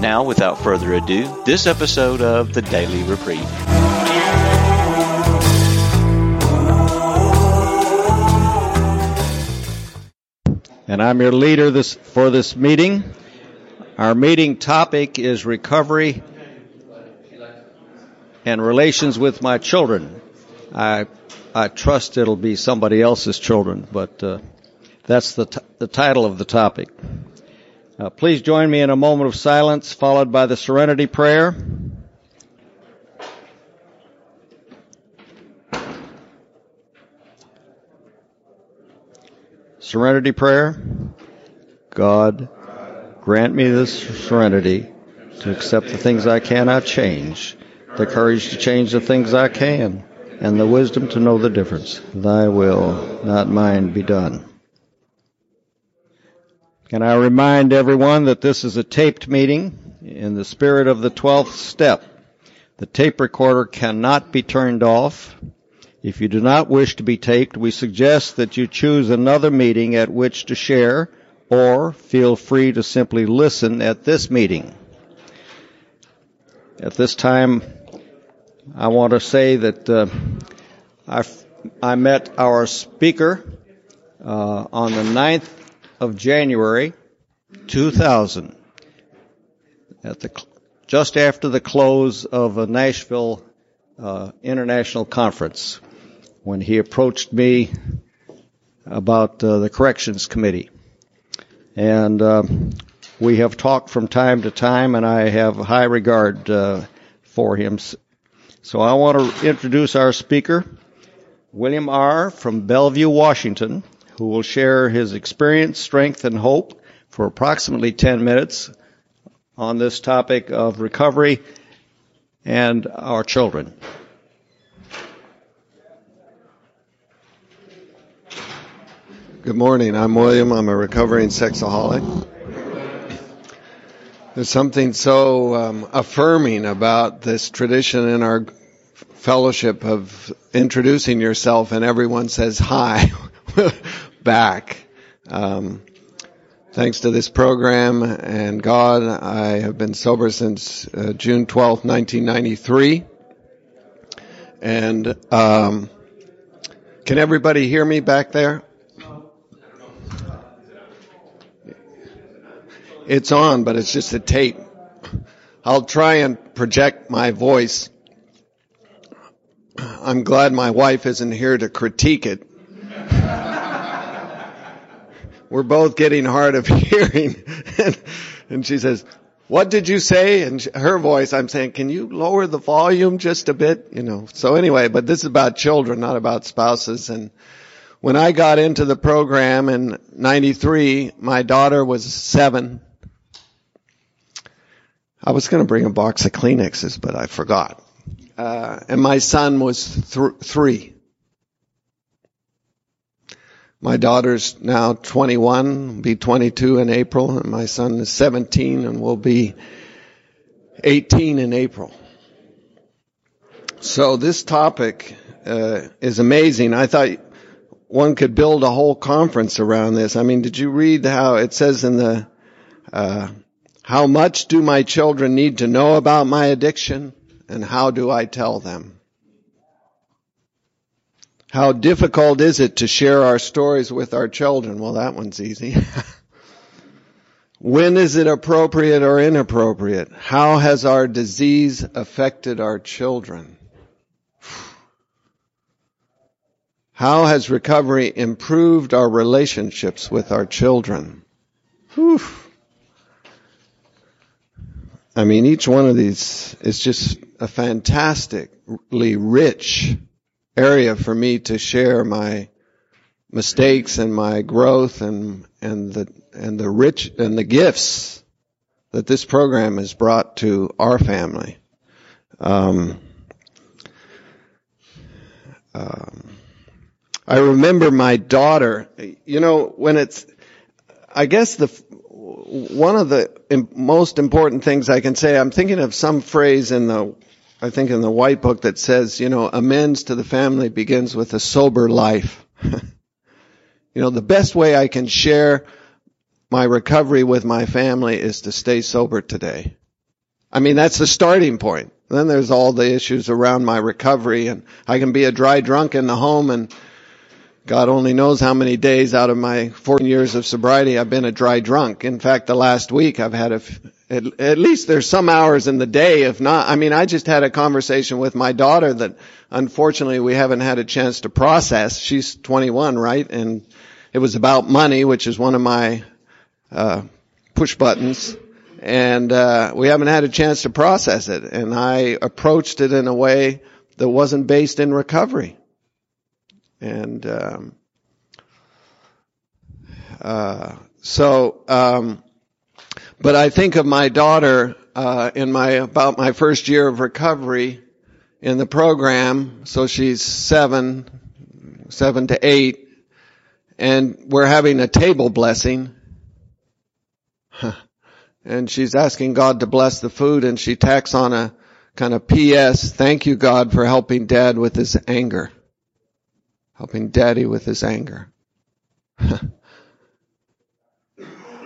Now, without further ado, this episode of the Daily Reprieve. And I'm your leader this, for this meeting. Our meeting topic is recovery and relations with my children. I, I trust it'll be somebody else's children, but uh, that's the, t- the title of the topic. Uh, please join me in a moment of silence, followed by the serenity prayer. Serenity prayer. God, grant me this serenity to accept the things I cannot change, the courage to change the things I can, and the wisdom to know the difference. Thy will, not mine, be done. Can I remind everyone that this is a taped meeting in the spirit of the 12th step. The tape recorder cannot be turned off. If you do not wish to be taped, we suggest that you choose another meeting at which to share or feel free to simply listen at this meeting. At this time, I want to say that uh, I, I met our speaker uh, on the 9th of January 2000 at the just after the close of a Nashville uh, International Conference when he approached me about uh, the corrections committee. And uh, we have talked from time to time and I have high regard uh, for him. So I want to introduce our speaker William R. from Bellevue, Washington who will share his experience, strength, and hope for approximately 10 minutes on this topic of recovery and our children. Good morning. I'm William. I'm a recovering sexaholic. There's something so um, affirming about this tradition in our fellowship of introducing yourself and everyone says hi back. Um, thanks to this program and God, I have been sober since uh, June 12, 1993. And um, can everybody hear me back there? It's on, but it's just a tape. I'll try and project my voice. I'm glad my wife isn't here to critique it we're both getting hard of hearing. and, and she says, what did you say? And her voice, I'm saying, can you lower the volume just a bit? You know, so anyway, but this is about children, not about spouses. And when I got into the program in 93, my daughter was seven. I was going to bring a box of Kleenexes, but I forgot. Uh, and my son was th- three. My daughter's now 21, be 22 in April, and my son is 17 and will be 18 in April. So this topic uh, is amazing. I thought one could build a whole conference around this. I mean, did you read how it says in the uh, how much do my children need to know about my addiction, and how do I tell them? How difficult is it to share our stories with our children? Well, that one's easy. when is it appropriate or inappropriate? How has our disease affected our children? How has recovery improved our relationships with our children? Whew. I mean, each one of these is just a fantastically rich area for me to share my mistakes and my growth and and the and the rich and the gifts that this program has brought to our family. Um, um, I remember my daughter, you know, when it's, I guess the, one of the most important things I can say, I'm thinking of some phrase in the, I think in the white book that says, you know, amends to the family begins with a sober life. you know, the best way I can share my recovery with my family is to stay sober today. I mean, that's the starting point. Then there's all the issues around my recovery and I can be a dry drunk in the home and God only knows how many days out of my 14 years of sobriety I've been a dry drunk. In fact, the last week I've had a, at, at least there's some hours in the day, if not, I mean, I just had a conversation with my daughter that unfortunately we haven't had a chance to process. She's 21, right? And it was about money, which is one of my, uh, push buttons. And, uh, we haven't had a chance to process it. And I approached it in a way that wasn't based in recovery. And um, uh, so, um, but I think of my daughter uh, in my about my first year of recovery in the program. So she's seven, seven to eight, and we're having a table blessing. And she's asking God to bless the food, and she tacks on a kind of P.S. Thank you, God, for helping Dad with his anger helping daddy with his anger.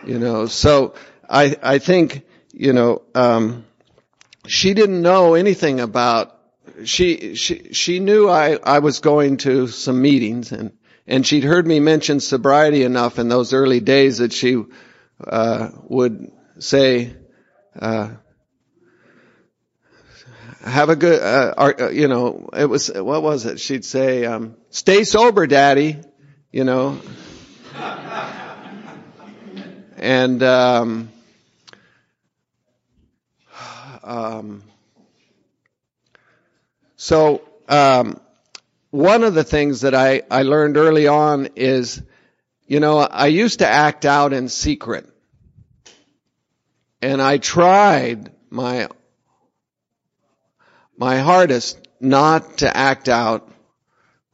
you know, so I, I think, you know, um, she didn't know anything about, she, she, she knew I, I was going to some meetings and, and she'd heard me mention sobriety enough in those early days that she, uh, would say, uh, have a good, uh, uh, you know, it was, what was it? She'd say, um, stay sober, daddy, you know. and, um, um, so, um, one of the things that I, I learned early on is, you know, I used to act out in secret. And I tried my my hardest not to act out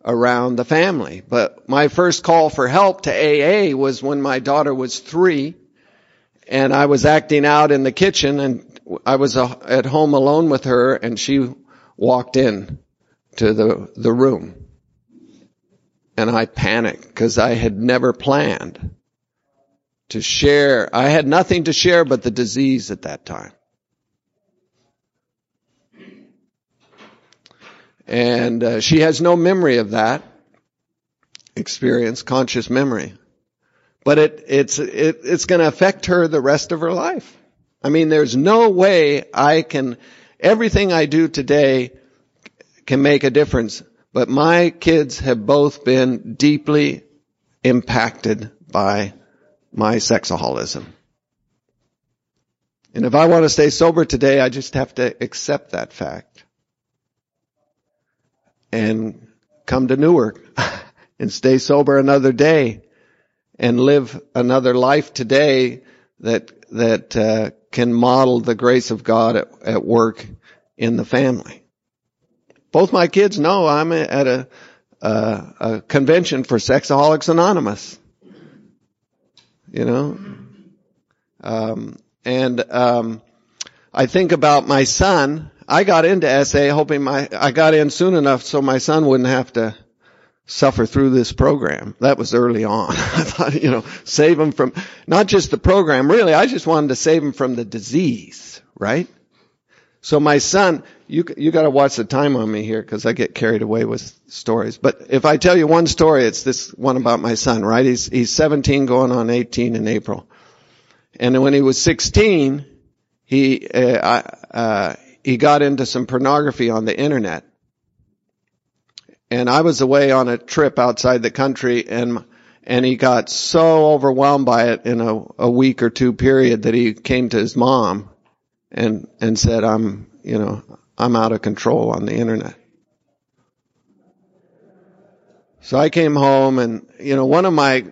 around the family. But my first call for help to AA was when my daughter was three and I was acting out in the kitchen and I was uh, at home alone with her and she walked in to the, the room. And I panicked because I had never planned to share. I had nothing to share but the disease at that time. And uh, she has no memory of that experience, conscious memory. But it, it's, it, it's going to affect her the rest of her life. I mean, there's no way I can, everything I do today can make a difference. But my kids have both been deeply impacted by my sexaholism. And if I want to stay sober today, I just have to accept that fact and come to Newark and stay sober another day and live another life today that that uh, can model the grace of God at, at, work in the family. Both my kids know I'm at a, a, a convention for Sexaholics Anonymous. You know, um, and um, I think about my son I got into SA hoping my, I got in soon enough so my son wouldn't have to suffer through this program. That was early on. I thought, you know, save him from, not just the program, really, I just wanted to save him from the disease, right? So my son, you, you gotta watch the time on me here because I get carried away with stories. But if I tell you one story, it's this one about my son, right? He's, he's 17 going on 18 in April. And when he was 16, he, uh, uh, he got into some pornography on the internet. And I was away on a trip outside the country and, and he got so overwhelmed by it in a, a week or two period that he came to his mom and, and said, I'm, you know, I'm out of control on the internet. So I came home and, you know, one of my,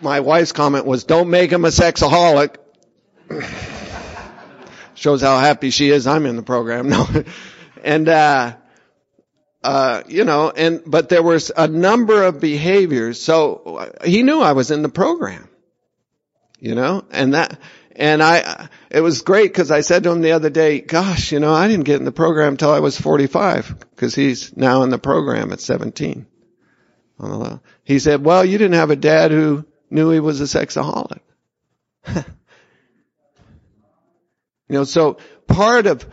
my wife's comment was, don't make him a sexaholic. shows how happy she is. I'm in the program. No, and uh, uh, you know, and but there was a number of behaviors. So he knew I was in the program. You know, and that and I, it was great because I said to him the other day, gosh, you know, I didn't get in the program until I was 45 because he's now in the program at 17. He said, well, you didn't have a dad who knew he was a sexaholic. you know, so part of,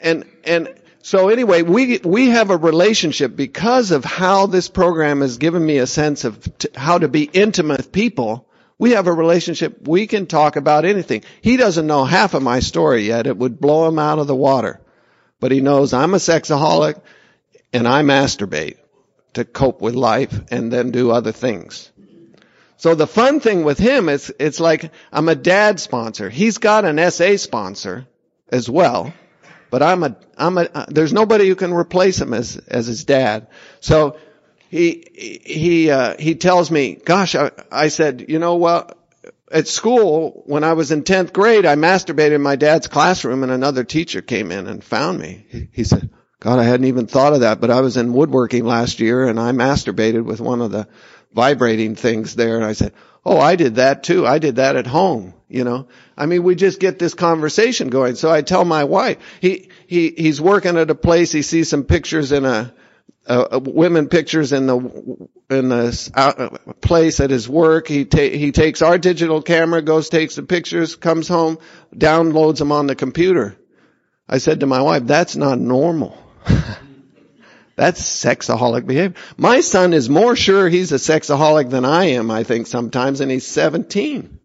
and, and so anyway, we, we have a relationship because of how this program has given me a sense of t- how to be intimate with people we have a relationship. We can talk about anything. He doesn't know half of my story yet. It would blow him out of the water. But he knows I'm a sexaholic and I masturbate to cope with life and then do other things. So the fun thing with him is it's like I'm a dad sponsor. He's got an SA sponsor as well, but I'm a I'm a there's nobody who can replace him as as his dad. So he he uh, he tells me, "Gosh," I, I said, "You know what? At school, when I was in tenth grade, I masturbated in my dad's classroom, and another teacher came in and found me." He, he said, "God, I hadn't even thought of that, but I was in woodworking last year, and I masturbated with one of the vibrating things there." And I said, "Oh, I did that too. I did that at home." You know, I mean, we just get this conversation going. So I tell my wife, he he he's working at a place. He sees some pictures in a uh, women pictures in the in the uh, place at his work. He ta- he takes our digital camera, goes takes the pictures, comes home, downloads them on the computer. I said to my wife, "That's not normal." That's sexaholic behavior. My son is more sure he's a sexaholic than I am, I think sometimes, and he's 17.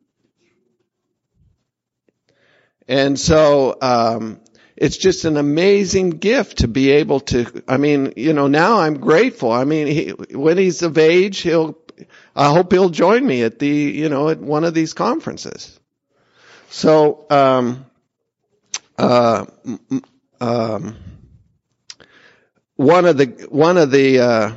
And so, um, it's just an amazing gift to be able to, I mean, you know, now I'm grateful. I mean, he, when he's of age, he'll, I hope he'll join me at the, you know, at one of these conferences. So, um, uh, um, one of the, one of the, uh,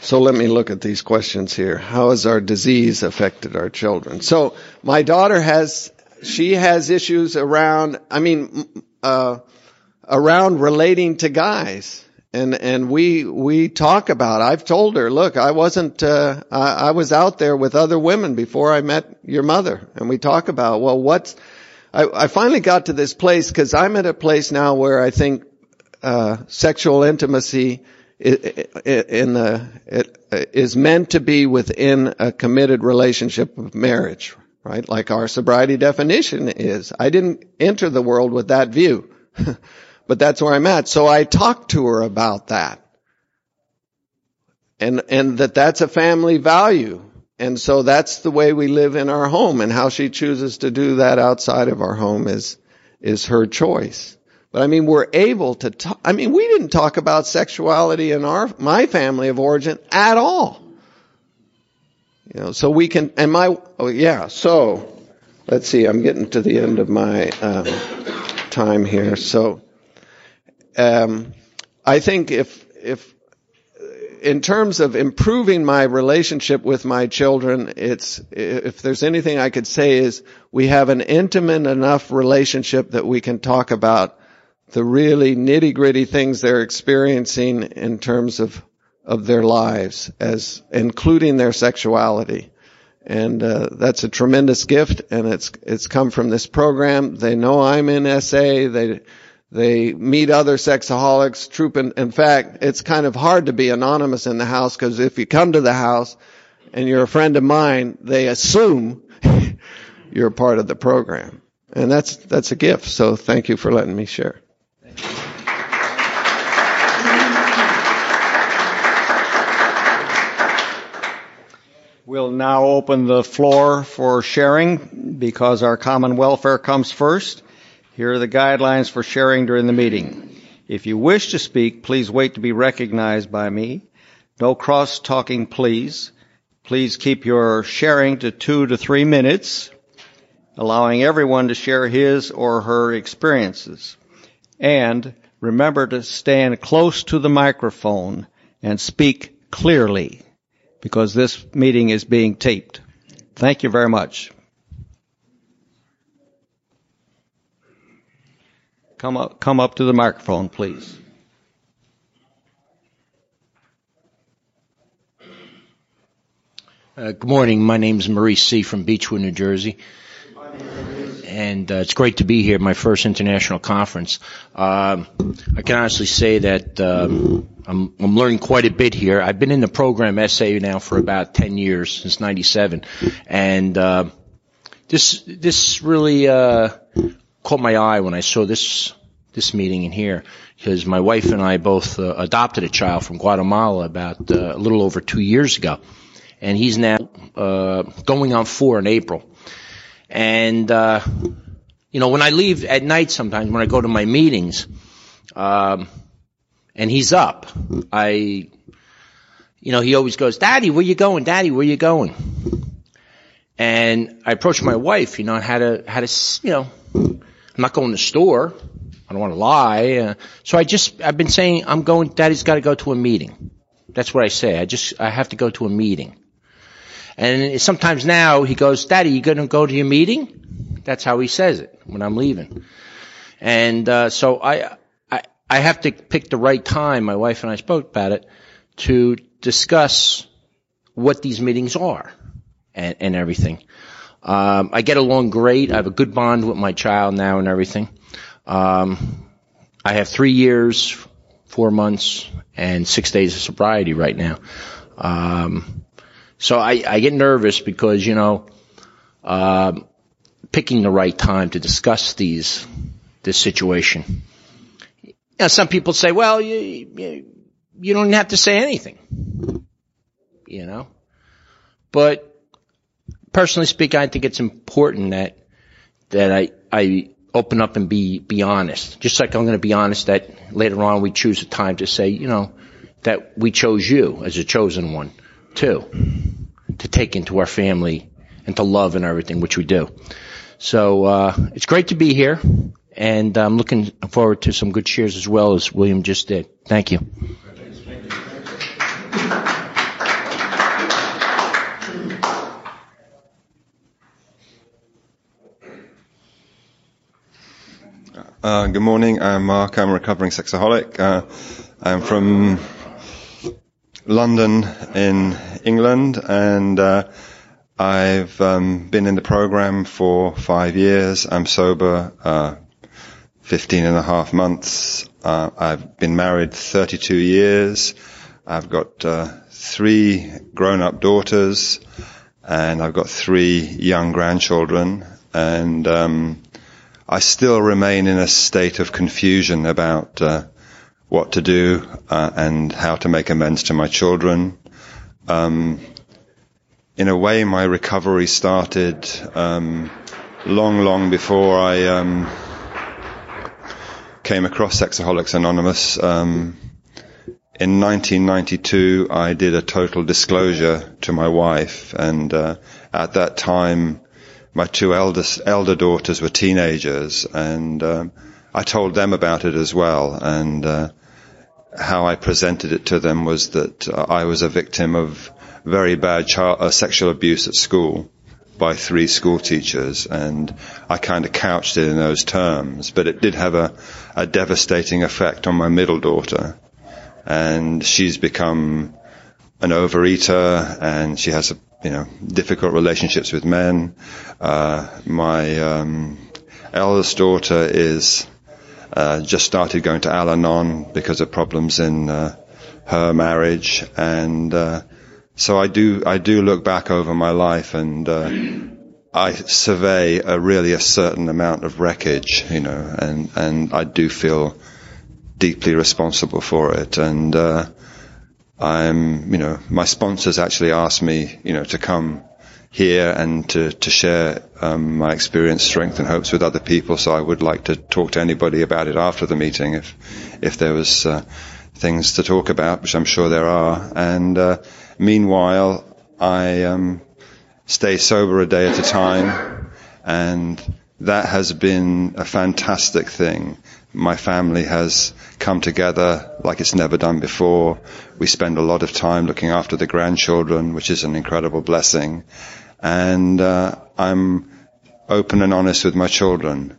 so let me look at these questions here. How has our disease affected our children? So my daughter has she has issues around, I mean, uh, around relating to guys. And, and we, we talk about, I've told her, look, I wasn't, uh, I, I was out there with other women before I met your mother. And we talk about, well, what's, I, I finally got to this place because I'm at a place now where I think, uh, sexual intimacy in the, it is meant to be within a committed relationship of marriage, right? Like our sobriety definition is. I didn't enter the world with that view, but that's where I'm at. So I talked to her about that. And, and that that's a family value. And so that's the way we live in our home and how she chooses to do that outside of our home is, is her choice. But I mean, we're able to talk, I mean, we didn't talk about sexuality in our, my family of origin at all. You know, so we can, and my, oh yeah, so, let's see, I'm getting to the end of my um, time here. So, um, I think if, if, in terms of improving my relationship with my children, it's, if there's anything I could say is we have an intimate enough relationship that we can talk about the really nitty gritty things they're experiencing in terms of of their lives as including their sexuality. And uh, that's a tremendous gift, and it's it's come from this program. They know I'm in SA. They they meet other sexaholics. Troop. In, in fact, it's kind of hard to be anonymous in the house because if you come to the house and you're a friend of mine, they assume you're part of the program, and that's that's a gift. So thank you for letting me share. We'll now open the floor for sharing because our common welfare comes first. Here are the guidelines for sharing during the meeting. If you wish to speak, please wait to be recognized by me. No cross talking, please. Please keep your sharing to two to three minutes, allowing everyone to share his or her experiences. And remember to stand close to the microphone and speak clearly because this meeting is being taped. Thank you very much. come up, come up to the microphone, please. Uh, good morning. My name is Maurice C. from Beachwood, New Jersey. And uh, it's great to be here, my first international conference. Um, I can honestly say that um, I'm, I'm, learning quite a bit here. I've been in the program SA now for about 10 years, since 97. And uh, this this really uh, caught my eye when I saw this this meeting in here because my wife and I both uh, adopted a child from Guatemala about uh, a little over two years ago and he's now uh, going on four in April. And uh, you know, when I leave at night, sometimes when I go to my meetings, um, and he's up, I, you know, he always goes, "Daddy, where you going? Daddy, where you going?" And I approach my wife, you know, how to how to, you know, I'm not going to the store. I don't want to lie. Uh, so I just, I've been saying, I'm going, daddy's got to go to a meeting. That's what I say. I just, I have to go to a meeting. And sometimes now he goes, Daddy, you going to go to your meeting? That's how he says it when I'm leaving. And uh, so I, I I have to pick the right time. My wife and I spoke about it to discuss what these meetings are and, and everything. Um, I get along great. I have a good bond with my child now and everything. Um, I have three years, four months, and six days of sobriety right now. Um, so I, I get nervous because, you know, uh, picking the right time to discuss these, this situation. Know, some people say, well, you, you, you don't have to say anything. You know? But personally speaking, I think it's important that, that I, I open up and be, be honest. Just like I'm going to be honest that later on we choose a time to say, you know, that we chose you as a chosen one too, to take into our family and to love and everything, which we do. So uh, it's great to be here, and I'm looking forward to some good cheers as well as William just did. Thank you. Uh, good morning. I'm Mark. I'm a recovering sexaholic. Uh, I'm from London in England, and uh, I've um, been in the program for five years. I'm sober uh, 15 and a half months. Uh, I've been married 32 years. I've got uh, three grown-up daughters, and I've got three young grandchildren, and um, I still remain in a state of confusion about uh, what to do uh, and how to make amends to my children. Um, in a way, my recovery started um, long, long before I um, came across Sexaholics Anonymous. Um, in 1992, I did a total disclosure to my wife, and uh, at that time, my two eldest elder daughters were teenagers, and um, I told them about it as well. And uh, how I presented it to them was that uh, I was a victim of very bad child, uh, sexual abuse at school by three school teachers, and I kind of couched it in those terms. But it did have a, a devastating effect on my middle daughter, and she's become an overeater, and she has a you know difficult relationships with men. Uh, my um, eldest daughter is uh, just started going to Al-Anon because of problems in uh, her marriage, and uh, so I do I do look back over my life and uh, I survey a really a certain amount of wreckage, you know, and and I do feel deeply responsible for it, and uh, I'm you know my sponsors actually asked me you know to come here and to, to share um, my experience, strength, and hopes with other people. So I would like to talk to anybody about it after the meeting if if there was uh, things to talk about, which I'm sure there are. And uh, meanwhile, I um, stay sober a day at a time, and that has been a fantastic thing. My family has come together like it's never done before. We spend a lot of time looking after the grandchildren, which is an incredible blessing and uh, I'm open and honest with my children.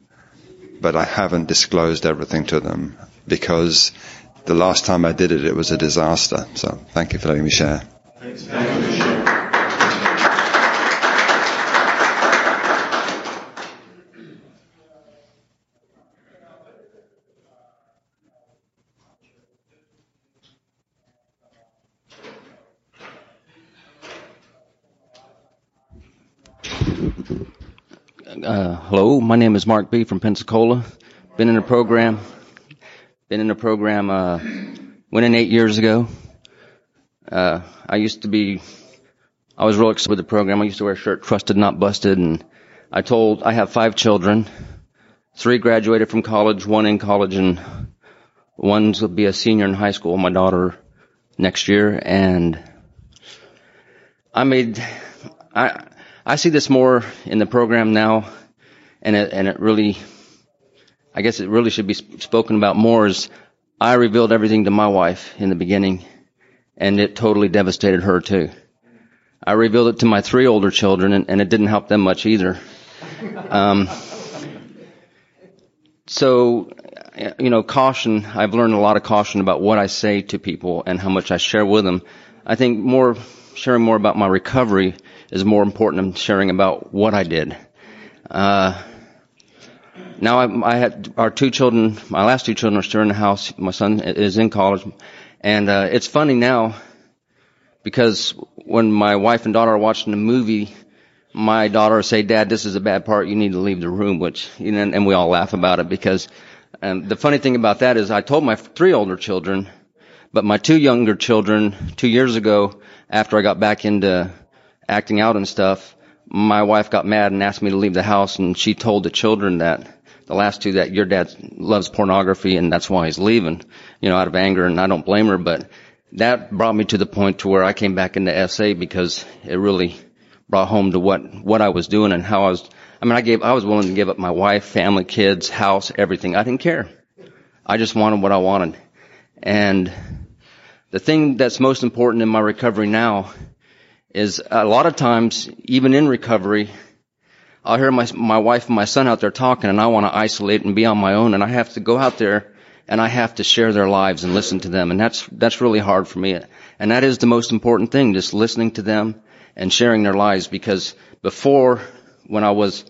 but I haven't disclosed everything to them because the last time I did it, it was a disaster. So thank you for letting me share. Uh, hello, my name is Mark B. from Pensacola. Been in a program, been in a program, uh, went in eight years ago. Uh, I used to be, I was real excited with the program. I used to wear a shirt, trusted, not busted, and I told, I have five children. Three graduated from college, one in college, and one's will be a senior in high school, my daughter, next year, and I made, I, I see this more in the program now, and it, and it really, I guess it really should be spoken about more. Is I revealed everything to my wife in the beginning, and it totally devastated her too. I revealed it to my three older children, and, and it didn't help them much either. Um, so, you know, caution. I've learned a lot of caution about what I say to people and how much I share with them. I think more sharing more about my recovery is more important than sharing about what I did. Uh, now I, I had our two children, my last two children are still in the house. My son is in college, and uh, it's funny now because when my wife and daughter are watching a movie, my daughter will say, "Dad, this is a bad part. You need to leave the room." Which you know, and we all laugh about it because um, the funny thing about that is I told my three older children, but my two younger children two years ago, after I got back into acting out and stuff, my wife got mad and asked me to leave the house and she told the children that the last two that your dad loves pornography and that's why he's leaving, you know, out of anger and I don't blame her, but that brought me to the point to where I came back into SA because it really brought home to what, what I was doing and how I was, I mean, I gave, I was willing to give up my wife, family, kids, house, everything. I didn't care. I just wanted what I wanted. And the thing that's most important in my recovery now is a lot of times, even in recovery, I'll hear my, my wife and my son out there talking and I want to isolate and be on my own and I have to go out there and I have to share their lives and listen to them and that's, that's really hard for me. And that is the most important thing, just listening to them and sharing their lives because before, when I was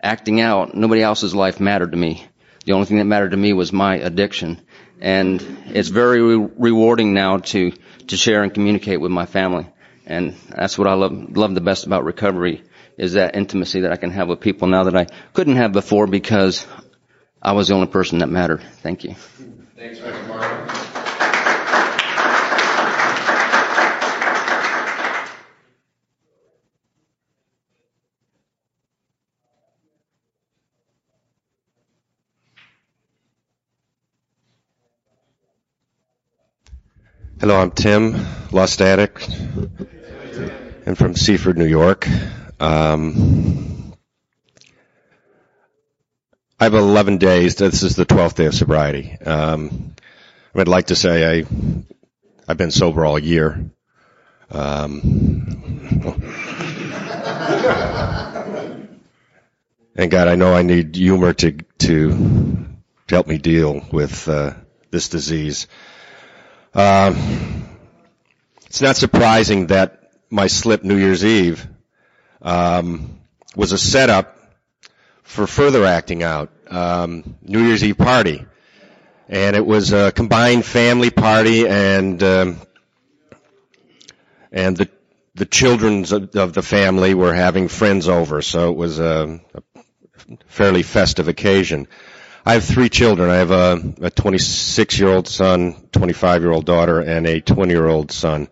acting out, nobody else's life mattered to me. The only thing that mattered to me was my addiction. And it's very re- rewarding now to, to share and communicate with my family. And that's what I love, love the best about recovery is that intimacy that I can have with people now that I couldn't have before because I was the only person that mattered. Thank you. Thanks, Dr. Mark. Hello, I'm Tim, Lust Addict. I'm from Seaford, New York. Um, I have 11 days. This is the 12th day of sobriety. Um, I'd like to say I, I've been sober all year. Um, and God, I know I need humor to to, to help me deal with uh, this disease. Um, it's not surprising that my slip New Year's Eve um, was a setup for further acting out. Um, New Year's Eve party, and it was a combined family party, and um, and the the children of, of the family were having friends over, so it was a, a fairly festive occasion. I have three children. I have a, a 26 year old son, 25 year old daughter, and a 20 year old son.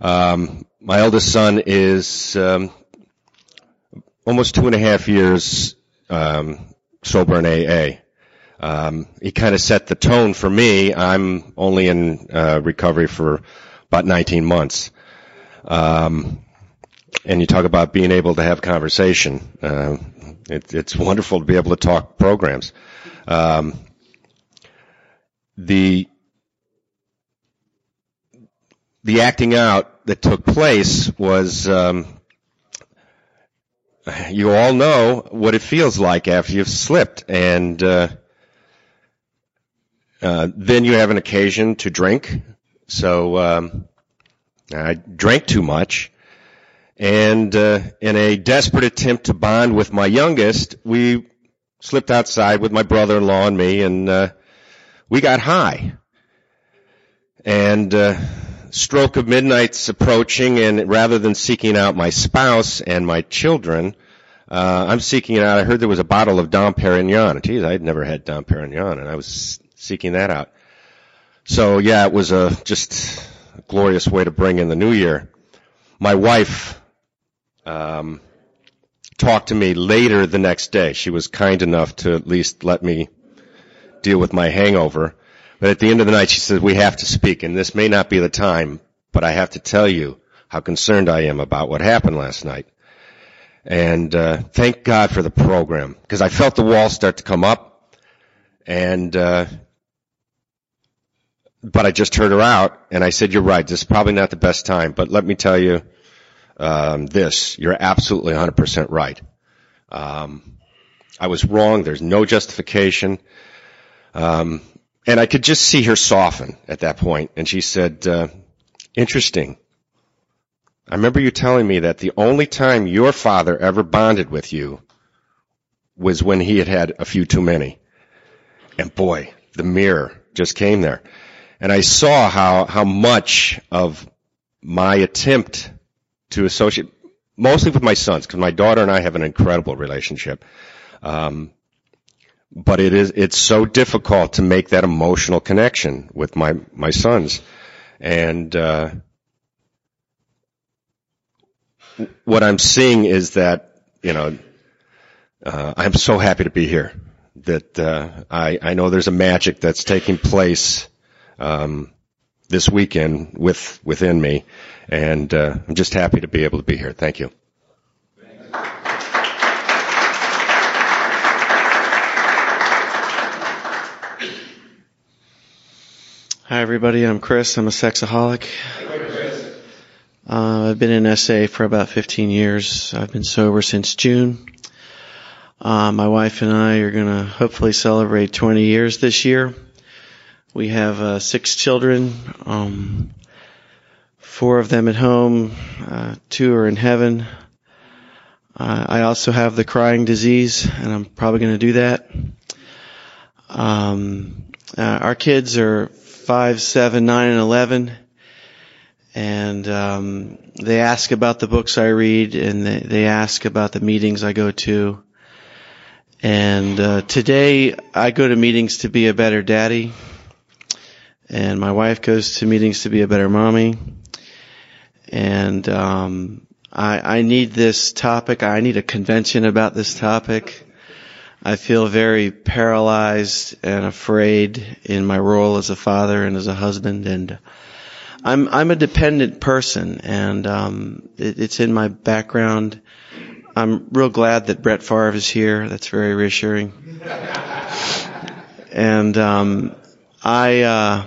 Um, my eldest son is um, almost two and a half years um, sober in AA. Um, he kind of set the tone for me. I'm only in uh, recovery for about 19 months. Um, and you talk about being able to have conversation. Uh, it, it's wonderful to be able to talk programs. Um, the the acting out that took place was um, you all know what it feels like after you've slipped, and uh, uh, then you have an occasion to drink. So um, I drank too much, and uh, in a desperate attempt to bond with my youngest, we slipped outside with my brother-in-law and me, and uh, we got high. And uh, stroke of midnight's approaching, and rather than seeking out my spouse and my children, uh, I'm seeking it out. I heard there was a bottle of Dom Perignon. Geez, I'd never had Dom Perignon, and I was seeking that out. So yeah, it was a just a glorious way to bring in the new year. My wife um, talked to me later the next day. She was kind enough to at least let me deal with my hangover. But at the end of the night, she said, we have to speak, and this may not be the time, but I have to tell you how concerned I am about what happened last night. And uh, thank God for the program, because I felt the walls start to come up, and uh, but I just heard her out, and I said, "You're right. This is probably not the best time, but let me tell you um, this: you're absolutely 100% right. Um, I was wrong. There's no justification." Um, and I could just see her soften at that point, and she said, uh, "Interesting. I remember you telling me that the only time your father ever bonded with you was when he had had a few too many." And boy, the mirror just came there, and I saw how how much of my attempt to associate, mostly with my sons, because my daughter and I have an incredible relationship. Um, but it is it's so difficult to make that emotional connection with my my sons. And uh, what i'm seeing is that you know uh, i'm so happy to be here that uh, I, I know there's a magic that's taking place um, this weekend with within me. And uh, i'm just happy to be able to be here. Thank you Hi, everybody. I'm Chris. I'm a sexaholic. Uh, I've been in SA for about 15 years. I've been sober since June. Uh, my wife and I are going to hopefully celebrate 20 years this year. We have uh, six children, um, four of them at home, uh, two are in heaven. Uh, I also have the crying disease, and I'm probably going to do that. Um, uh, our kids are five, seven, nine, and eleven, and um, they ask about the books I read, and they, they ask about the meetings I go to. And uh, today, I go to meetings to be a better daddy, and my wife goes to meetings to be a better mommy. And um, I, I need this topic. I need a convention about this topic. I feel very paralyzed and afraid in my role as a father and as a husband, and I'm I'm a dependent person, and um, it, it's in my background. I'm real glad that Brett Favre is here. That's very reassuring. and um, I, uh,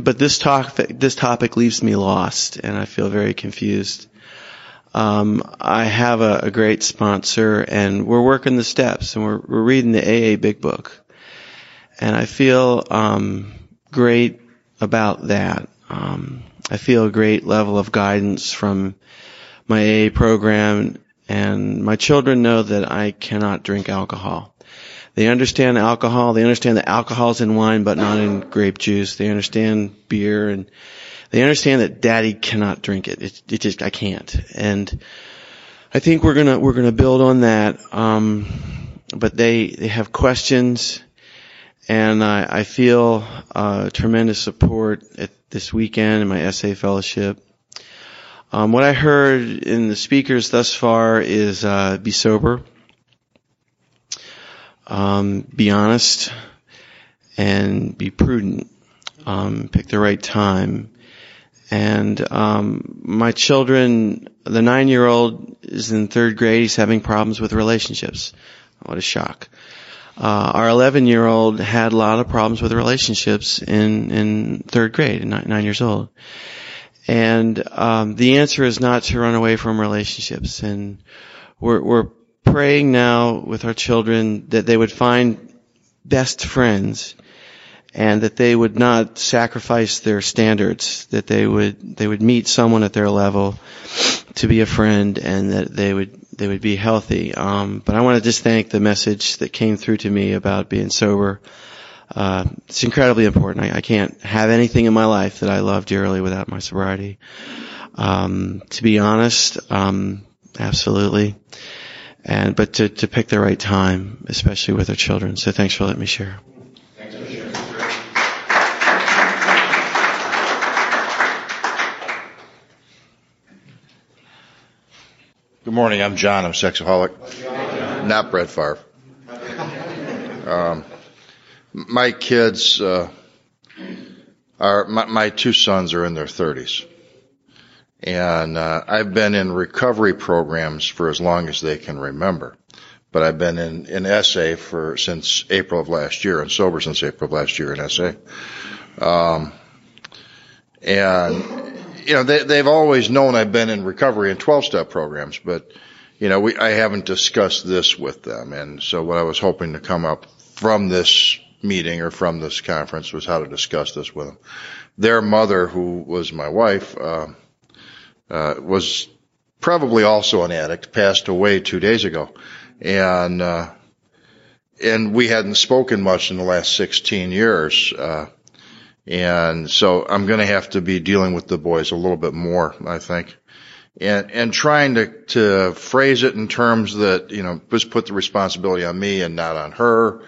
but this topic this topic leaves me lost, and I feel very confused. Um, I have a, a, great sponsor, and we're working the steps, and we're, we're reading the AA Big Book, and I feel um, great about that. Um, I feel a great level of guidance from my AA program, and my children know that I cannot drink alcohol. They understand alcohol. They understand that alcohol's in wine, but not in grape juice. They understand beer and they understand that daddy cannot drink it. It, it just, I can't. And I think we're gonna, we're gonna build on that. Um, but they, they have questions and I, I feel, uh, tremendous support at this weekend in my SA fellowship. Um, what I heard in the speakers thus far is, uh, be sober, um, be honest, and be prudent. Um, pick the right time and um, my children, the nine-year-old is in third grade. He's having problems with relationships. What a shock! Uh, our 11-year-old had a lot of problems with relationships in in third grade, nine, nine years old. And um, the answer is not to run away from relationships, and we're we're praying now with our children that they would find best friends and that they would not sacrifice their standards, that they would, they would meet someone at their level to be a friend and that they would, they would be healthy. Um, but I want to just thank the message that came through to me about being sober. Uh, it's incredibly important. I, I can't have anything in my life that I love dearly without my sobriety. Um, to be honest, um, absolutely. And, but to, to pick the right time, especially with our children. So thanks for letting me share. Good morning. I'm John. I'm sexaholic. Not Brett Favre. Um, my kids uh, are my, my, two sons are in their 30s, and uh, I've been in recovery programs for as long as they can remember. But I've been in, in SA for since April of last year, and sober since April of last year in SA. Um, and you know, they, they've always known I've been in recovery and 12 step programs, but, you know, we, I haven't discussed this with them. And so what I was hoping to come up from this meeting or from this conference was how to discuss this with them. Their mother, who was my wife, uh, uh, was probably also an addict, passed away two days ago. And, uh, and we hadn't spoken much in the last 16 years. Uh, and so I'm going to have to be dealing with the boys a little bit more, I think. And, and trying to, to phrase it in terms that, you know, just put the responsibility on me and not on her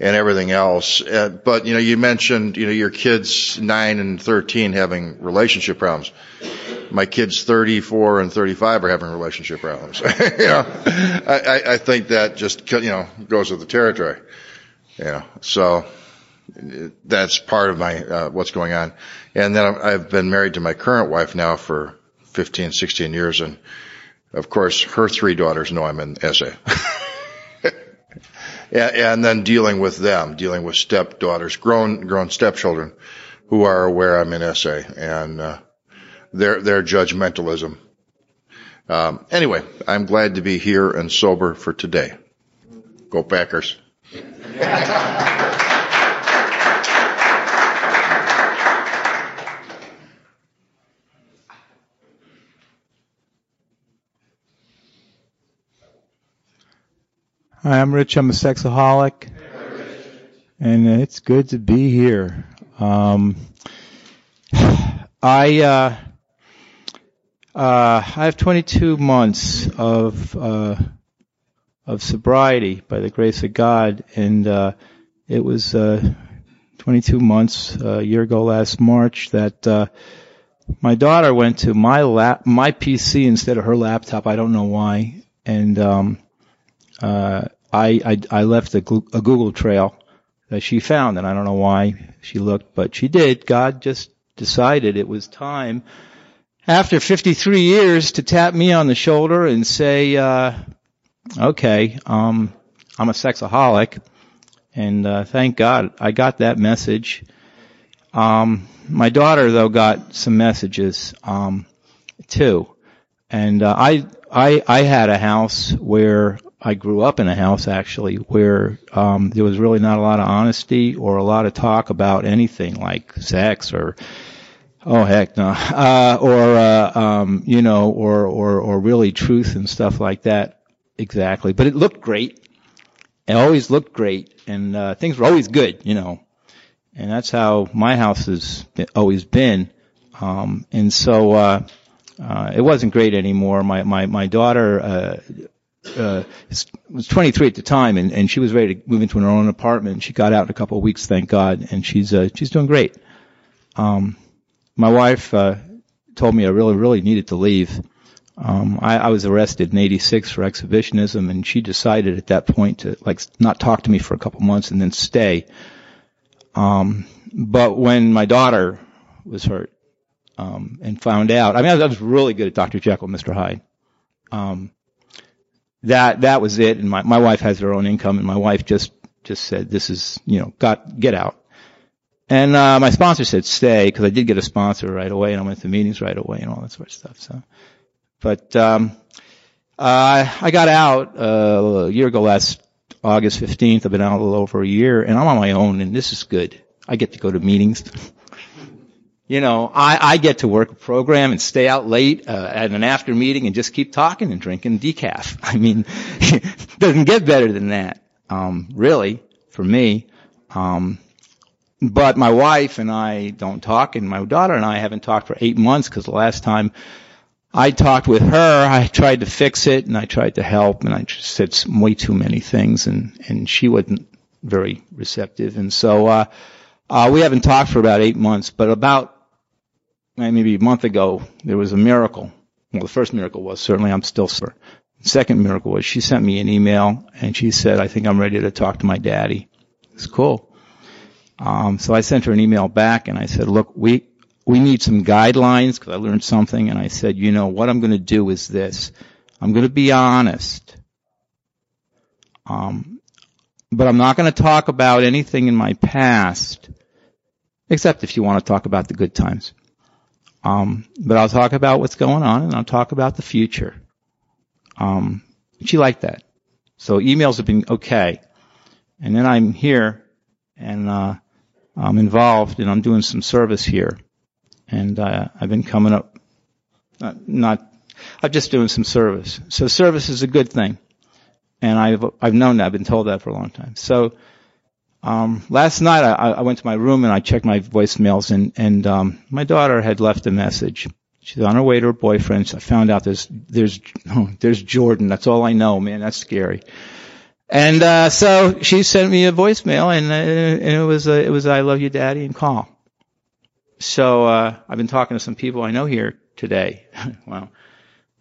and everything else. Uh, but, you know, you mentioned, you know, your kids 9 and 13 having relationship problems. My kids 34 and 35 are having relationship problems. you know, I, I think that just, you know, goes with the territory. You know, so, that's part of my uh, what's going on. And then I've been married to my current wife now for 15, 16 years, and of course her three daughters know I'm in SA. and, then dealing with them, dealing with stepdaughters, grown grown stepchildren, who are aware I'm in SA, and uh, their their judgmentalism. Um, anyway, I'm glad to be here and sober for today. Go Packers. Hi, I'm Rich. I'm a sexaholic, and it's good to be here. Um, I uh, uh, I have 22 months of uh, of sobriety by the grace of God, and uh, it was uh, 22 months uh, a year ago last March that my daughter went to my lap my PC instead of her laptop. I don't know why, and um, uh, I, I, I left a, a Google trail that she found, and I don't know why she looked, but she did. God just decided it was time after 53 years to tap me on the shoulder and say, uh, okay, um, I'm a sexaholic. And, uh, thank God I got that message. Um, my daughter though got some messages, um, too. And, uh, I, I, I had a house where I grew up in a house actually where um, there was really not a lot of honesty or a lot of talk about anything like sex or oh heck no uh, or uh, um, you know or, or or really truth and stuff like that exactly. But it looked great. It always looked great, and uh, things were always good, you know. And that's how my house has been, always been. Um, and so uh, uh, it wasn't great anymore. My my my daughter uh, uh, was 23 at the time, and, and she was ready to move into her own apartment. She got out in a couple of weeks, thank God, and she's uh, she's doing great. Um, my wife uh, told me I really really needed to leave. Um, I, I was arrested in '86 for exhibitionism, and she decided at that point to like not talk to me for a couple months and then stay. Um, but when my daughter was hurt um, and found out, I mean, I was really good at Dr. Jekyll, Mr. Hyde. Um, that that was it. And my my wife has her own income, and my wife just just said, "This is you know, got get out." And uh, my sponsor said, "Stay," because I did get a sponsor right away, and I went to meetings right away and all that sort of stuff. So, but um, Uh, I got out uh, a year ago last August 15th. I've been out a little over a year and I'm on my own and this is good. I get to go to meetings. You know, I, I get to work a program and stay out late uh, at an after meeting and just keep talking and drinking decaf. I mean, it doesn't get better than that, um, really, for me. Um, but my wife and I don't talk and my daughter and I haven't talked for eight months because the last time I talked with her. I tried to fix it and I tried to help and I just said way too many things and, and she wasn't very receptive. And so, uh, uh, we haven't talked for about eight months, but about maybe a month ago, there was a miracle. Well, the first miracle was certainly I'm still sore. The second miracle was she sent me an email and she said, I think I'm ready to talk to my daddy. It's cool. Um, so I sent her an email back and I said, look, we, we need some guidelines because I learned something and I said, you know, what I'm going to do is this. I'm going to be honest. Um, but I'm not going to talk about anything in my past, except if you want to talk about the good times. Um, but I'll talk about what's going on and I'll talk about the future. Um, she liked that. So emails have been okay. And then I'm here and, uh, I'm involved and I'm doing some service here and uh, I've been coming up. Not, not, I'm just doing some service. So service is a good thing, and I've I've known that. I've been told that for a long time. So um, last night I, I went to my room and I checked my voicemails, and and um, my daughter had left a message. She's on her way to her boyfriend. I found out there's there's oh, there's Jordan. That's all I know, man. That's scary. And uh, so she sent me a voicemail, and, uh, and it was uh, it was I love you, Daddy, and call. So uh, I've been talking to some people I know here today. wow.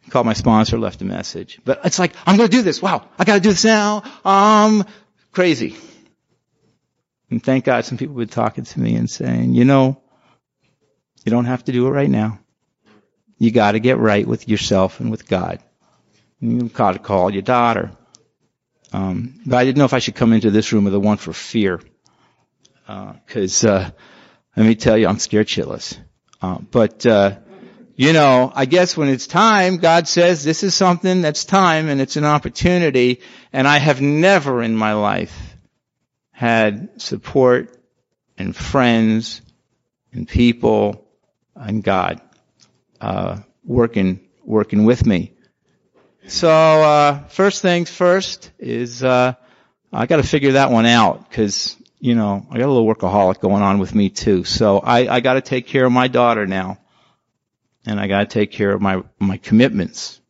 Called my sponsor, left a message. But it's like, I'm going to do this. Wow, I got to do this now. Um, crazy. And thank God some people been talking to me and saying, you know, you don't have to do it right now. You got to get right with yourself and with God. And you got to call your daughter. Um, but I didn't know if I should come into this room with the one for fear, because uh, uh, let me tell you, I'm scared shitless. Uh, but, uh, you know, I guess when it's time, God says this is something that's time and it's an opportunity. And I have never in my life had support and friends and people and God, uh, working, working with me. So, uh, first things first is, uh, I gotta figure that one out because you know, I got a little workaholic going on with me too. So I, I got to take care of my daughter now, and I got to take care of my my commitments,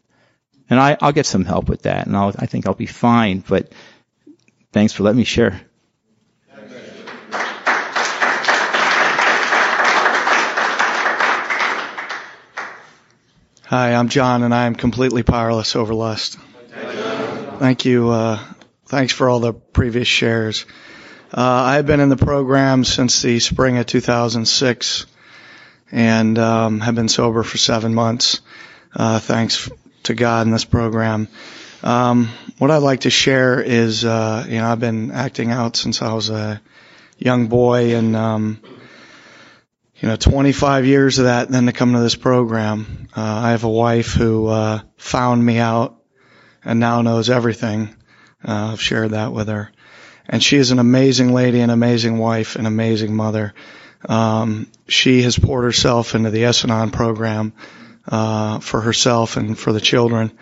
and I, I'll get some help with that, and I'll, I think I'll be fine. But thanks for letting me share. Hi, I'm John, and I am completely powerless over lust. Thank you. Uh, thanks for all the previous shares. Uh, I've been in the program since the spring of 2006 and um, have been sober for seven months. Uh, thanks to God in this program. Um, what I'd like to share is, uh, you know, I've been acting out since I was a young boy, and um, you know, 25 years of that, and then to come to this program. Uh, I have a wife who uh, found me out and now knows everything. Uh, I've shared that with her and she is an amazing lady, an amazing wife, an amazing mother. Um, she has poured herself into the S-Anon program uh, for herself and for the children.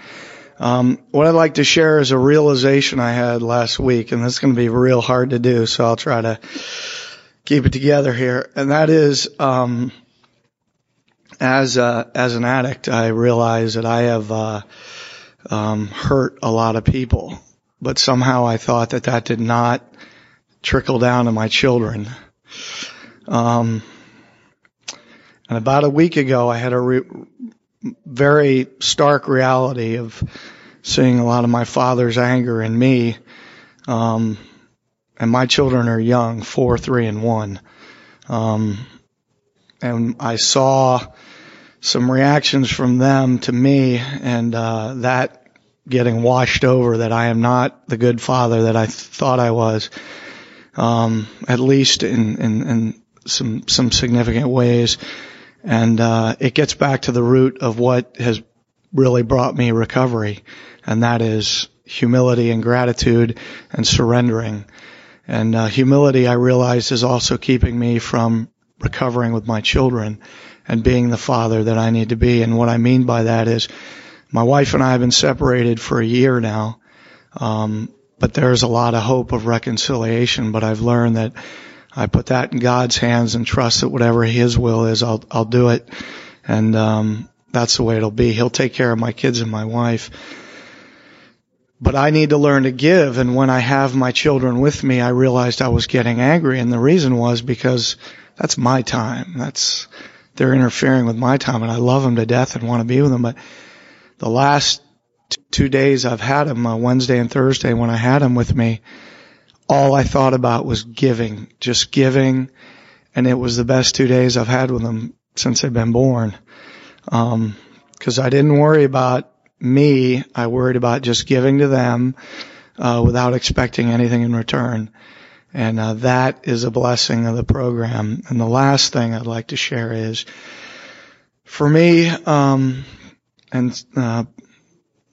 Um, what I'd like to share is a realization I had last week, and this is going to be real hard to do, so I'll try to keep it together here. And that is, um, as a, as an addict, I realize that I have uh, um, hurt a lot of people but somehow I thought that that did not trickle down to my children. Um, and about a week ago, I had a re- very stark reality of seeing a lot of my father's anger in me. Um, and my children are young, four, three, and one. Um, and I saw some reactions from them to me, and uh, that getting washed over that I am not the good father that I thought I was, um, at least in, in, in some some significant ways. And uh, it gets back to the root of what has really brought me recovery, and that is humility and gratitude and surrendering. And uh, humility, I realize, is also keeping me from recovering with my children and being the father that I need to be. And what I mean by that is, my wife and I have been separated for a year now, um, but there's a lot of hope of reconciliation. But I've learned that I put that in God's hands and trust that whatever His will is, I'll I'll do it, and um, that's the way it'll be. He'll take care of my kids and my wife. But I need to learn to give, and when I have my children with me, I realized I was getting angry, and the reason was because that's my time. That's they're interfering with my time, and I love them to death and want to be with them. But the last two days I've had them, uh, Wednesday and Thursday, when I had them with me, all I thought about was giving, just giving, and it was the best two days I've had with them since they've been born. Um, cause I didn't worry about me. I worried about just giving to them, uh, without expecting anything in return. And, uh, that is a blessing of the program. And the last thing I'd like to share is, for me, um, and, uh,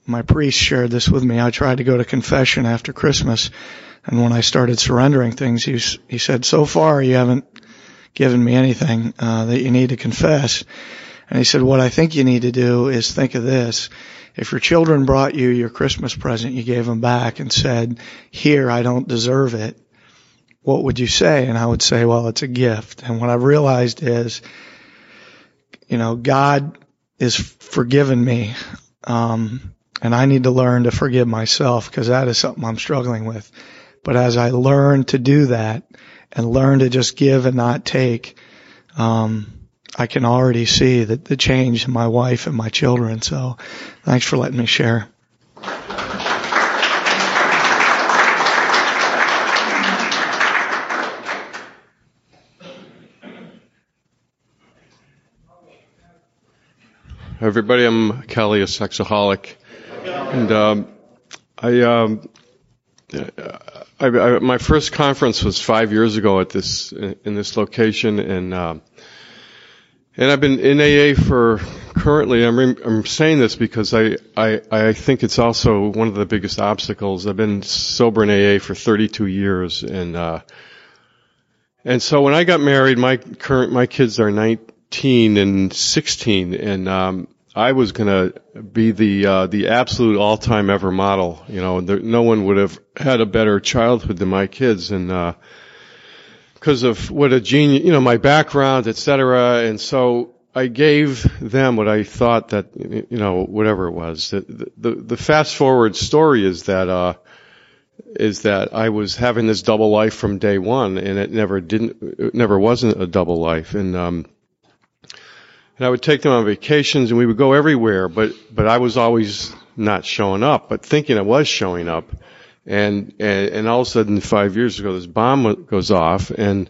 my priest shared this with me. I tried to go to confession after Christmas and when I started surrendering things, he, he said, so far you haven't given me anything uh, that you need to confess. And he said, what I think you need to do is think of this. If your children brought you your Christmas present, you gave them back and said, here, I don't deserve it. What would you say? And I would say, well, it's a gift. And what I've realized is, you know, God is forgiven me. Um, and I need to learn to forgive myself because that is something I'm struggling with. But as I learn to do that and learn to just give and not take, um, I can already see that the change in my wife and my children. So thanks for letting me share. Everybody, I'm Kelly, a sexaholic, and um, I um, I, I, my first conference was five years ago at this in this location, and uh, and I've been in AA for currently. I'm I'm saying this because I, I I think it's also one of the biggest obstacles. I've been sober in AA for 32 years, and uh, and so when I got married, my current my kids are 19 and 16, and um, I was to be the uh, the absolute all time ever model. You know, there, no one would have had a better childhood than my kids, and because of what a genius, you know, my background, et cetera. And so I gave them what I thought that you know, whatever it was. The the, the fast forward story is that. Uh, is that I was having this double life from day one, and it never didn't, it never wasn't a double life, and um, and I would take them on vacations and we would go everywhere, but, but I was always not showing up, but thinking I was showing up. And, and, and all of a sudden five years ago, this bomb goes off and,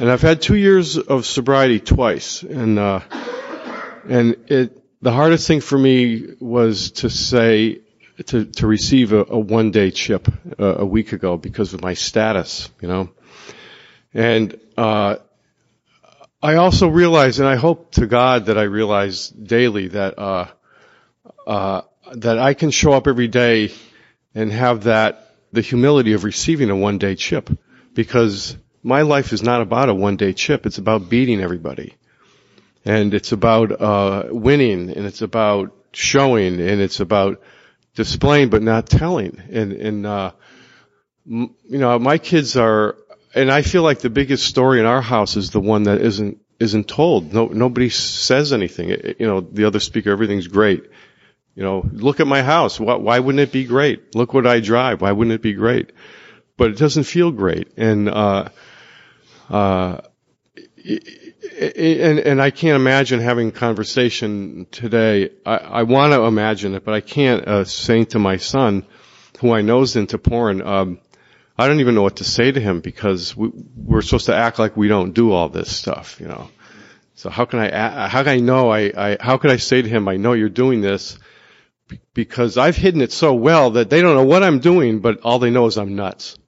and I've had two years of sobriety twice. And, uh, and it, the hardest thing for me was to say, to, to receive a, a one day chip uh, a week ago because of my status, you know. And, uh, I also realize, and I hope to God that I realize daily that uh, uh, that I can show up every day and have that the humility of receiving a one day chip, because my life is not about a one day chip. It's about beating everybody, and it's about uh, winning, and it's about showing, and it's about displaying but not telling. And and uh, m- you know, my kids are and I feel like the biggest story in our house is the one that isn't isn't told. No, nobody says anything. It, you know, the other speaker, everything's great. You know, look at my house. Why, wouldn't it be great? Look what I drive. Why wouldn't it be great? But it doesn't feel great. And uh, uh, and and I can't imagine having a conversation today. I, I want to imagine it, but I can't. Uh, saying to my son, who I know is into porn. Um, I don't even know what to say to him because we, we're supposed to act like we don't do all this stuff, you know. So how can I, how can I know I, I how could I say to him, I know you're doing this because I've hidden it so well that they don't know what I'm doing, but all they know is I'm nuts.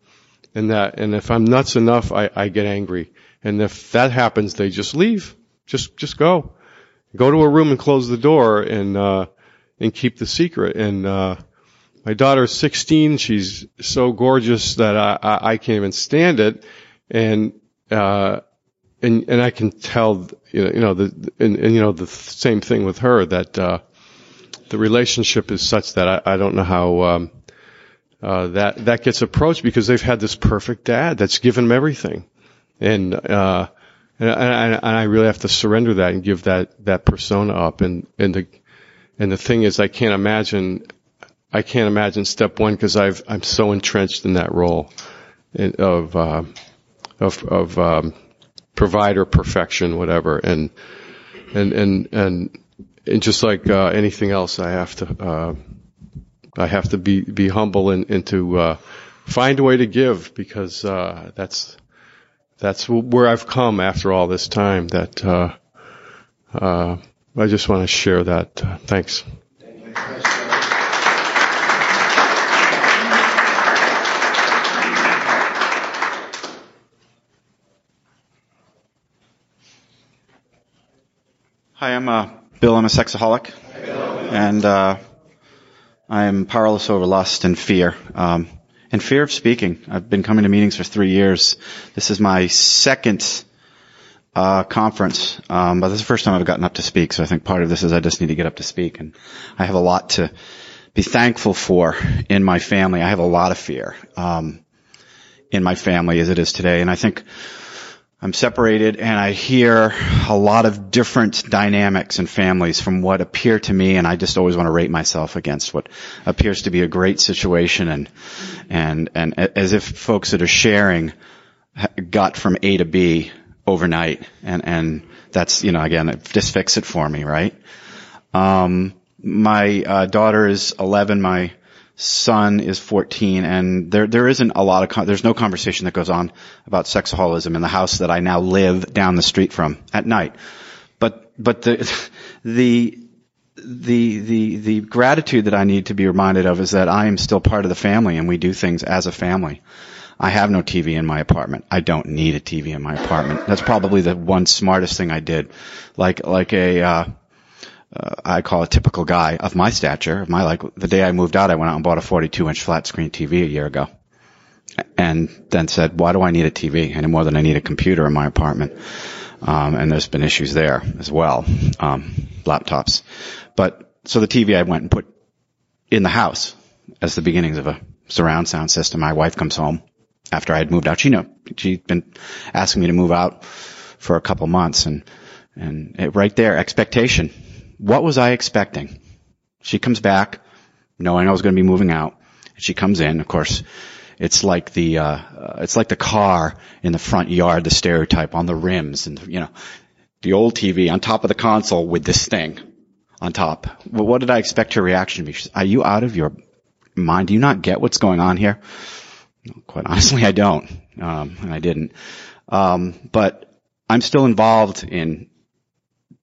And that, and if I'm nuts enough, I, I get angry. And if that happens, they just leave. Just, just go. Go to a room and close the door and, uh, and keep the secret. And uh, my daughter is 16. She's so gorgeous that I, I, I can't even stand it. And uh, and and I can tell, you know, you know the and, and you know the same thing with her that uh, the relationship is such that I, I don't know how um, uh, that that gets approached because they've had this perfect dad that's given them everything, and uh, and, and, and I really have to surrender that and give that that persona up. And and the and the thing is, I can't imagine I can't imagine step one because I've I'm so entrenched in that role of uh, of of um, provider perfection, whatever, and and and and and just like uh, anything else, I have to uh, I have to be be humble and, and to uh, find a way to give because uh, that's that's where I've come after all this time. That uh, uh, I just want to share that. Thanks. Hi, I'm Bill. I'm a sexaholic, and uh, I am powerless over lust and fear, um, and fear of speaking. I've been coming to meetings for three years. This is my second uh, conference, um, but this is the first time I've gotten up to speak. So I think part of this is I just need to get up to speak, and I have a lot to be thankful for in my family. I have a lot of fear um, in my family as it is today, and I think I'm separated and I hear a lot of different dynamics and families from what appear to me, and I just always want to rate myself against what appears to be a great situation and, and, and as if folks that are sharing got from A to B overnight and, and that's, you know, again, just fix it for me, right? Um, my uh, daughter is 11. My son is 14 and there, there isn't a lot of, con- there's no conversation that goes on about sexaholism in the house that I now live down the street from at night. But, but the, the, the, the, the gratitude that I need to be reminded of is that I am still part of the family and we do things as a family. I have no TV in my apartment. I don't need a TV in my apartment. That's probably the one smartest thing I did. Like, like a, uh, uh, I call a typical guy of my stature, of my like, the day I moved out, I went out and bought a 42 inch flat screen TV a year ago. And then said, why do I need a TV any more than I need a computer in my apartment? Um, and there's been issues there as well, um, laptops. But, so the TV I went and put in the house as the beginnings of a surround sound system. My wife comes home after I had moved out. She knew, she'd been asking me to move out for a couple months and, and it, right there, expectation what was I expecting? She comes back, knowing I was going to be moving out. She comes in, of course. It's like the uh, it's like the car in the front yard, the stereotype on the rims, and you know, the old TV on top of the console with this thing on top. Well, what did I expect her reaction to be? Says, Are you out of your mind? Do you not get what's going on here? Quite honestly, I don't, um, and I didn't. Um, but I'm still involved in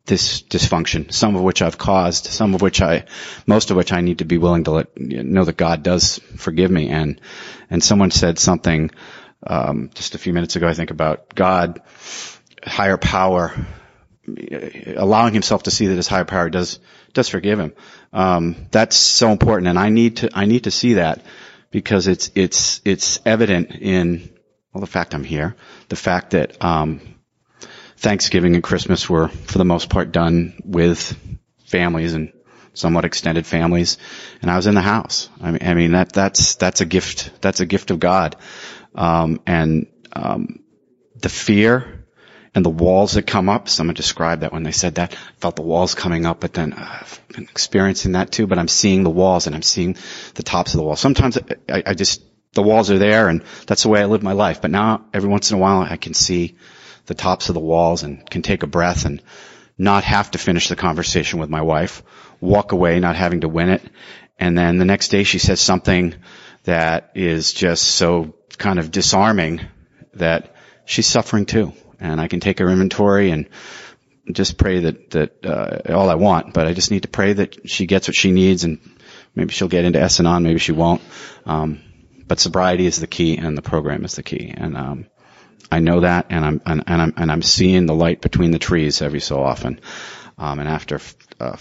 this dysfunction, some of which I've caused, some of which I, most of which I need to be willing to let, know that God does forgive me. And, and someone said something, um, just a few minutes ago, I think about God, higher power, allowing himself to see that his higher power does, does forgive him. Um, that's so important. And I need to, I need to see that because it's, it's, it's evident in, well, the fact I'm here, the fact that, um, Thanksgiving and Christmas were, for the most part, done with families and somewhat extended families, and I was in the house. I mean, I mean that that's that's a gift. That's a gift of God, um, and um, the fear and the walls that come up. Someone described that when they said that. I felt the walls coming up, but then uh, I've been experiencing that too. But I'm seeing the walls and I'm seeing the tops of the walls. Sometimes I, I just the walls are there, and that's the way I live my life. But now, every once in a while, I can see the tops of the walls and can take a breath and not have to finish the conversation with my wife, walk away not having to win it. And then the next day she says something that is just so kind of disarming that she's suffering too. And I can take her inventory and just pray that, that, uh, all I want, but I just need to pray that she gets what she needs and maybe she'll get into S-Anon, maybe she won't. Um, but sobriety is the key and the program is the key. And, um, I know that, and I'm and, and, I'm and I'm seeing the light between the trees every so often. Um, and after uh,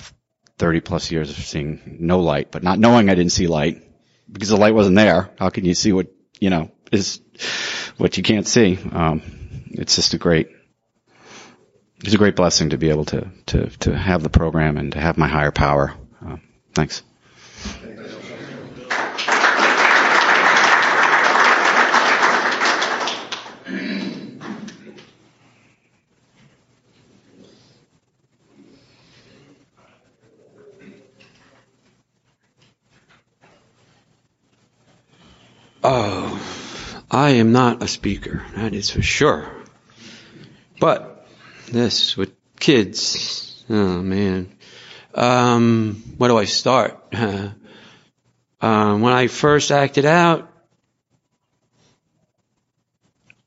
30 plus years of seeing no light, but not knowing I didn't see light because the light wasn't there. How can you see what, you know, is what you can't see? Um, it's just a great, it's a great blessing to be able to, to, to have the program and to have my higher power. Uh, thanks. Oh, I am not a speaker, that is for sure. But this with kids, oh man. Um, where do I start? Uh, um, when I first acted out,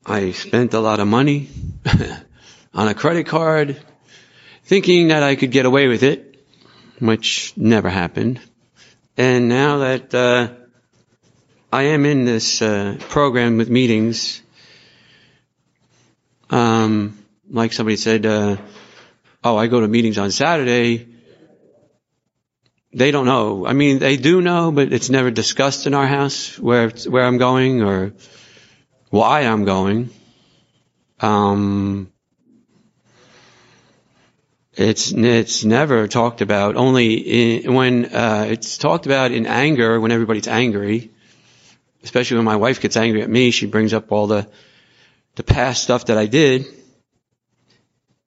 I spent a lot of money on a credit card, thinking that I could get away with it, which never happened. And now that uh, I am in this uh, program with meetings. Um, like somebody said, uh, oh, I go to meetings on Saturday. They don't know. I mean, they do know, but it's never discussed in our house where where I'm going or why I'm going. Um, it's it's never talked about. Only in, when uh, it's talked about in anger, when everybody's angry especially when my wife gets angry at me, she brings up all the the past stuff that I did,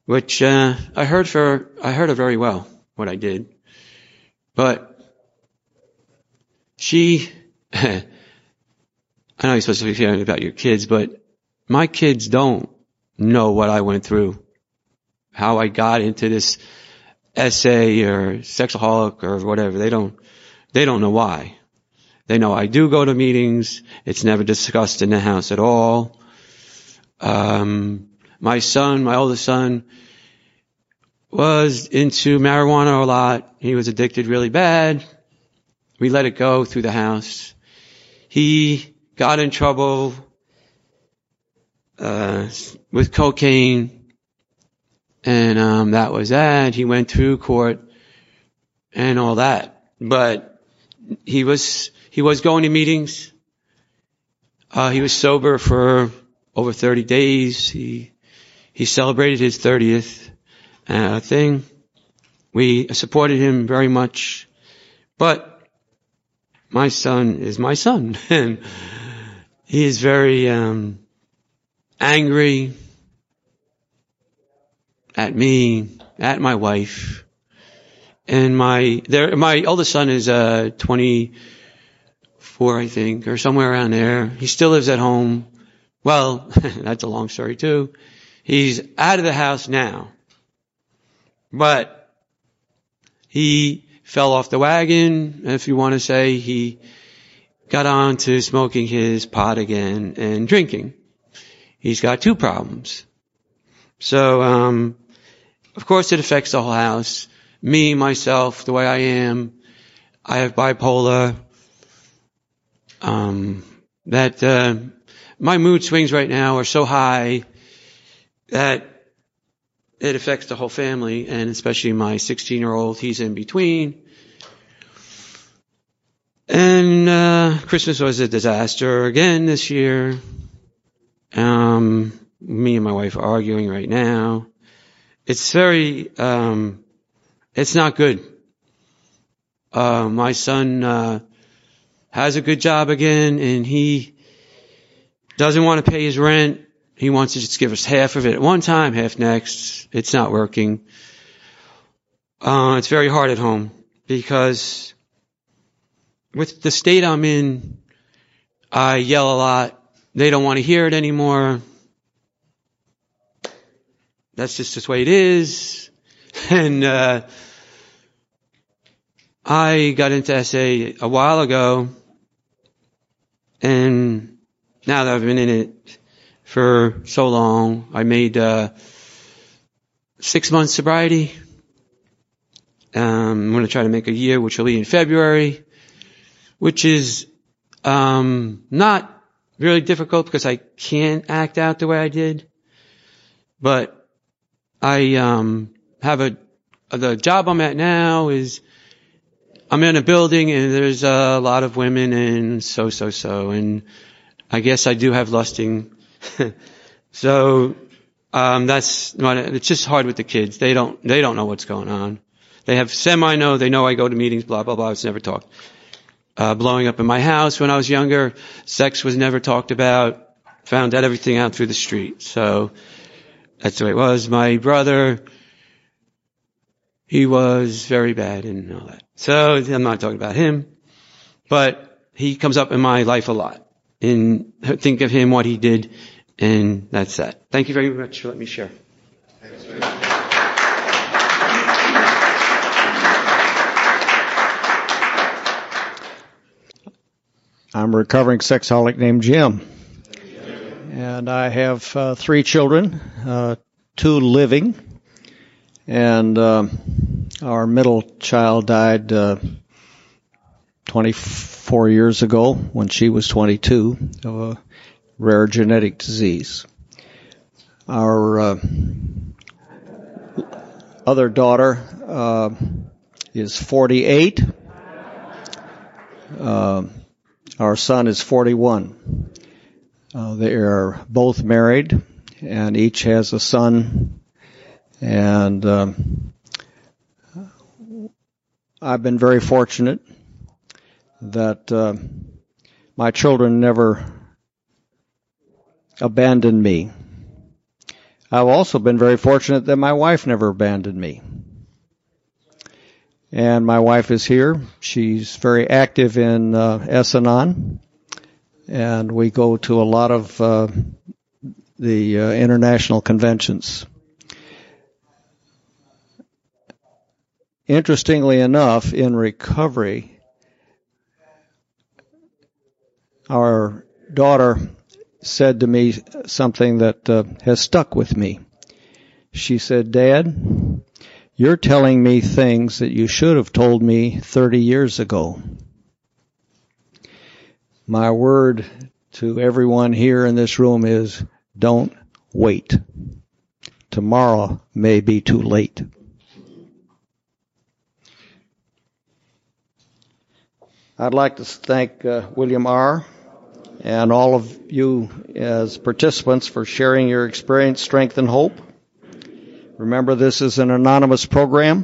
which uh, I heard for I heard her very well what I did, but she. I know you're supposed to be feeling about your kids, but my kids don't know what I went through, how I got into this SA or sexaholic or whatever. They don't, they don't know why. They know I do go to meetings. It's never discussed in the house at all. Um, my son, my oldest son, was into marijuana a lot. He was addicted really bad. We let it go through the house. He got in trouble uh, with cocaine, and um, that was that. He went through court and all that, but he was he was going to meetings. Uh, he was sober for over 30 days. He, he celebrated his 30th uh, thing. We supported him very much. But my son is my son. and he is very um, angry at me, at my wife. And my, there, my oldest son is uh, 20, four, I think, or somewhere around there. He still lives at home. Well, that's a long story too. He's out of the house now. But he fell off the wagon, if you want to say. He got on to smoking his pot again and drinking. He's got two problems. So, um, of course it affects the whole house. Me, myself, the way I am. I have bipolar um, that uh, my mood swings right now are so high that it affects the whole family, and especially my 16 year old. He's in between. And uh, Christmas was a disaster again this year. Um, me and my wife are arguing right now. It's very, um, it's not good. Uh, my son, uh, has a good job again and he doesn't want to pay his rent. He wants to just give us half of it at one time, half next. It's not working. Uh, it's very hard at home because with the state I'm in, I yell a lot. They don't want to hear it anymore. That's just the way it is. And, uh, I got into SA a while ago and now that I've been in it for so long, I made uh, six months sobriety. Um, I'm going to try to make a year, which will be in February, which is um, not really difficult because I can't act out the way I did. But I um, have a the job I'm at now is I'm in a building and there's a lot of women and so, so, so. And I guess I do have lusting. so, um, that's not, it's just hard with the kids. They don't, they don't know what's going on. They have semi know, they know I go to meetings, blah, blah, blah. It's never talked. Uh, blowing up in my house when I was younger. Sex was never talked about. Found out everything out through the street. So that's the way it was. My brother, he was very bad and all that. So I'm not talking about him, but he comes up in my life a lot. And think of him, what he did, and that's that. Thank you very much for letting me share. I'm a recovering sexaholic named Jim. And I have uh, three children, uh, two living, and uh, our middle child died uh, 24 years ago when she was 22 of a rare genetic disease. Our uh, other daughter uh, is 48. Uh, our son is 41. Uh, they are both married, and each has a son. And um, I've been very fortunate that uh, my children never abandoned me. I've also been very fortunate that my wife never abandoned me. And my wife is here. She's very active in uh, S-Anon, and we go to a lot of uh, the uh, international conventions. Interestingly enough, in recovery, our daughter said to me something that uh, has stuck with me. She said, Dad, you're telling me things that you should have told me 30 years ago. My word to everyone here in this room is don't wait. Tomorrow may be too late. I'd like to thank uh, William R. and all of you as participants for sharing your experience, strength, and hope. Remember, this is an anonymous program.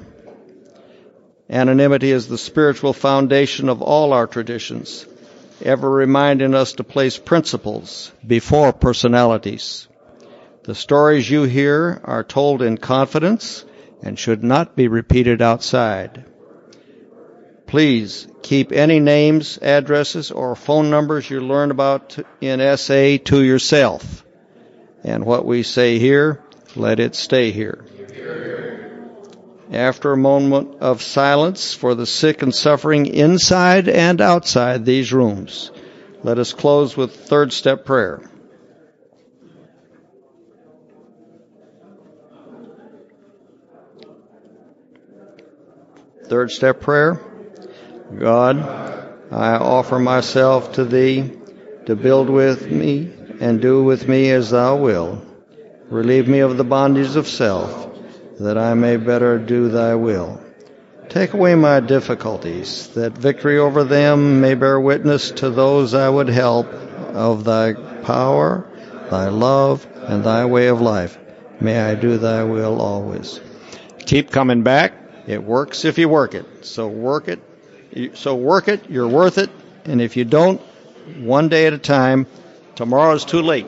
Anonymity is the spiritual foundation of all our traditions, ever reminding us to place principles before personalities. The stories you hear are told in confidence and should not be repeated outside. Please keep any names, addresses, or phone numbers you learn about in SA to yourself. And what we say here, let it stay here. After a moment of silence for the sick and suffering inside and outside these rooms, let us close with third step prayer. Third step prayer. God, I offer myself to Thee to build with me and do with me as Thou will. Relieve me of the bondage of self, that I may better do Thy will. Take away my difficulties, that victory over them may bear witness to those I would help of Thy power, Thy love, and Thy way of life. May I do Thy will always. Keep coming back. It works if you work it. So work it so work it. You're worth it. And if you don't, one day at a time. Tomorrow is too late.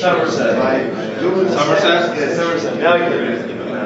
Somerset. Somerset? Somerset. You.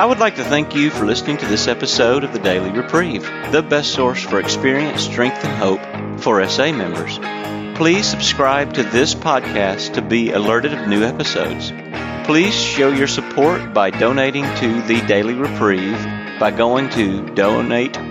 I would like to thank you for listening to this episode of the Daily Reprieve, the best source for experience, strength, and hope for SA members. Please subscribe to this podcast to be alerted of new episodes. Please show your support by donating to the Daily Reprieve by going to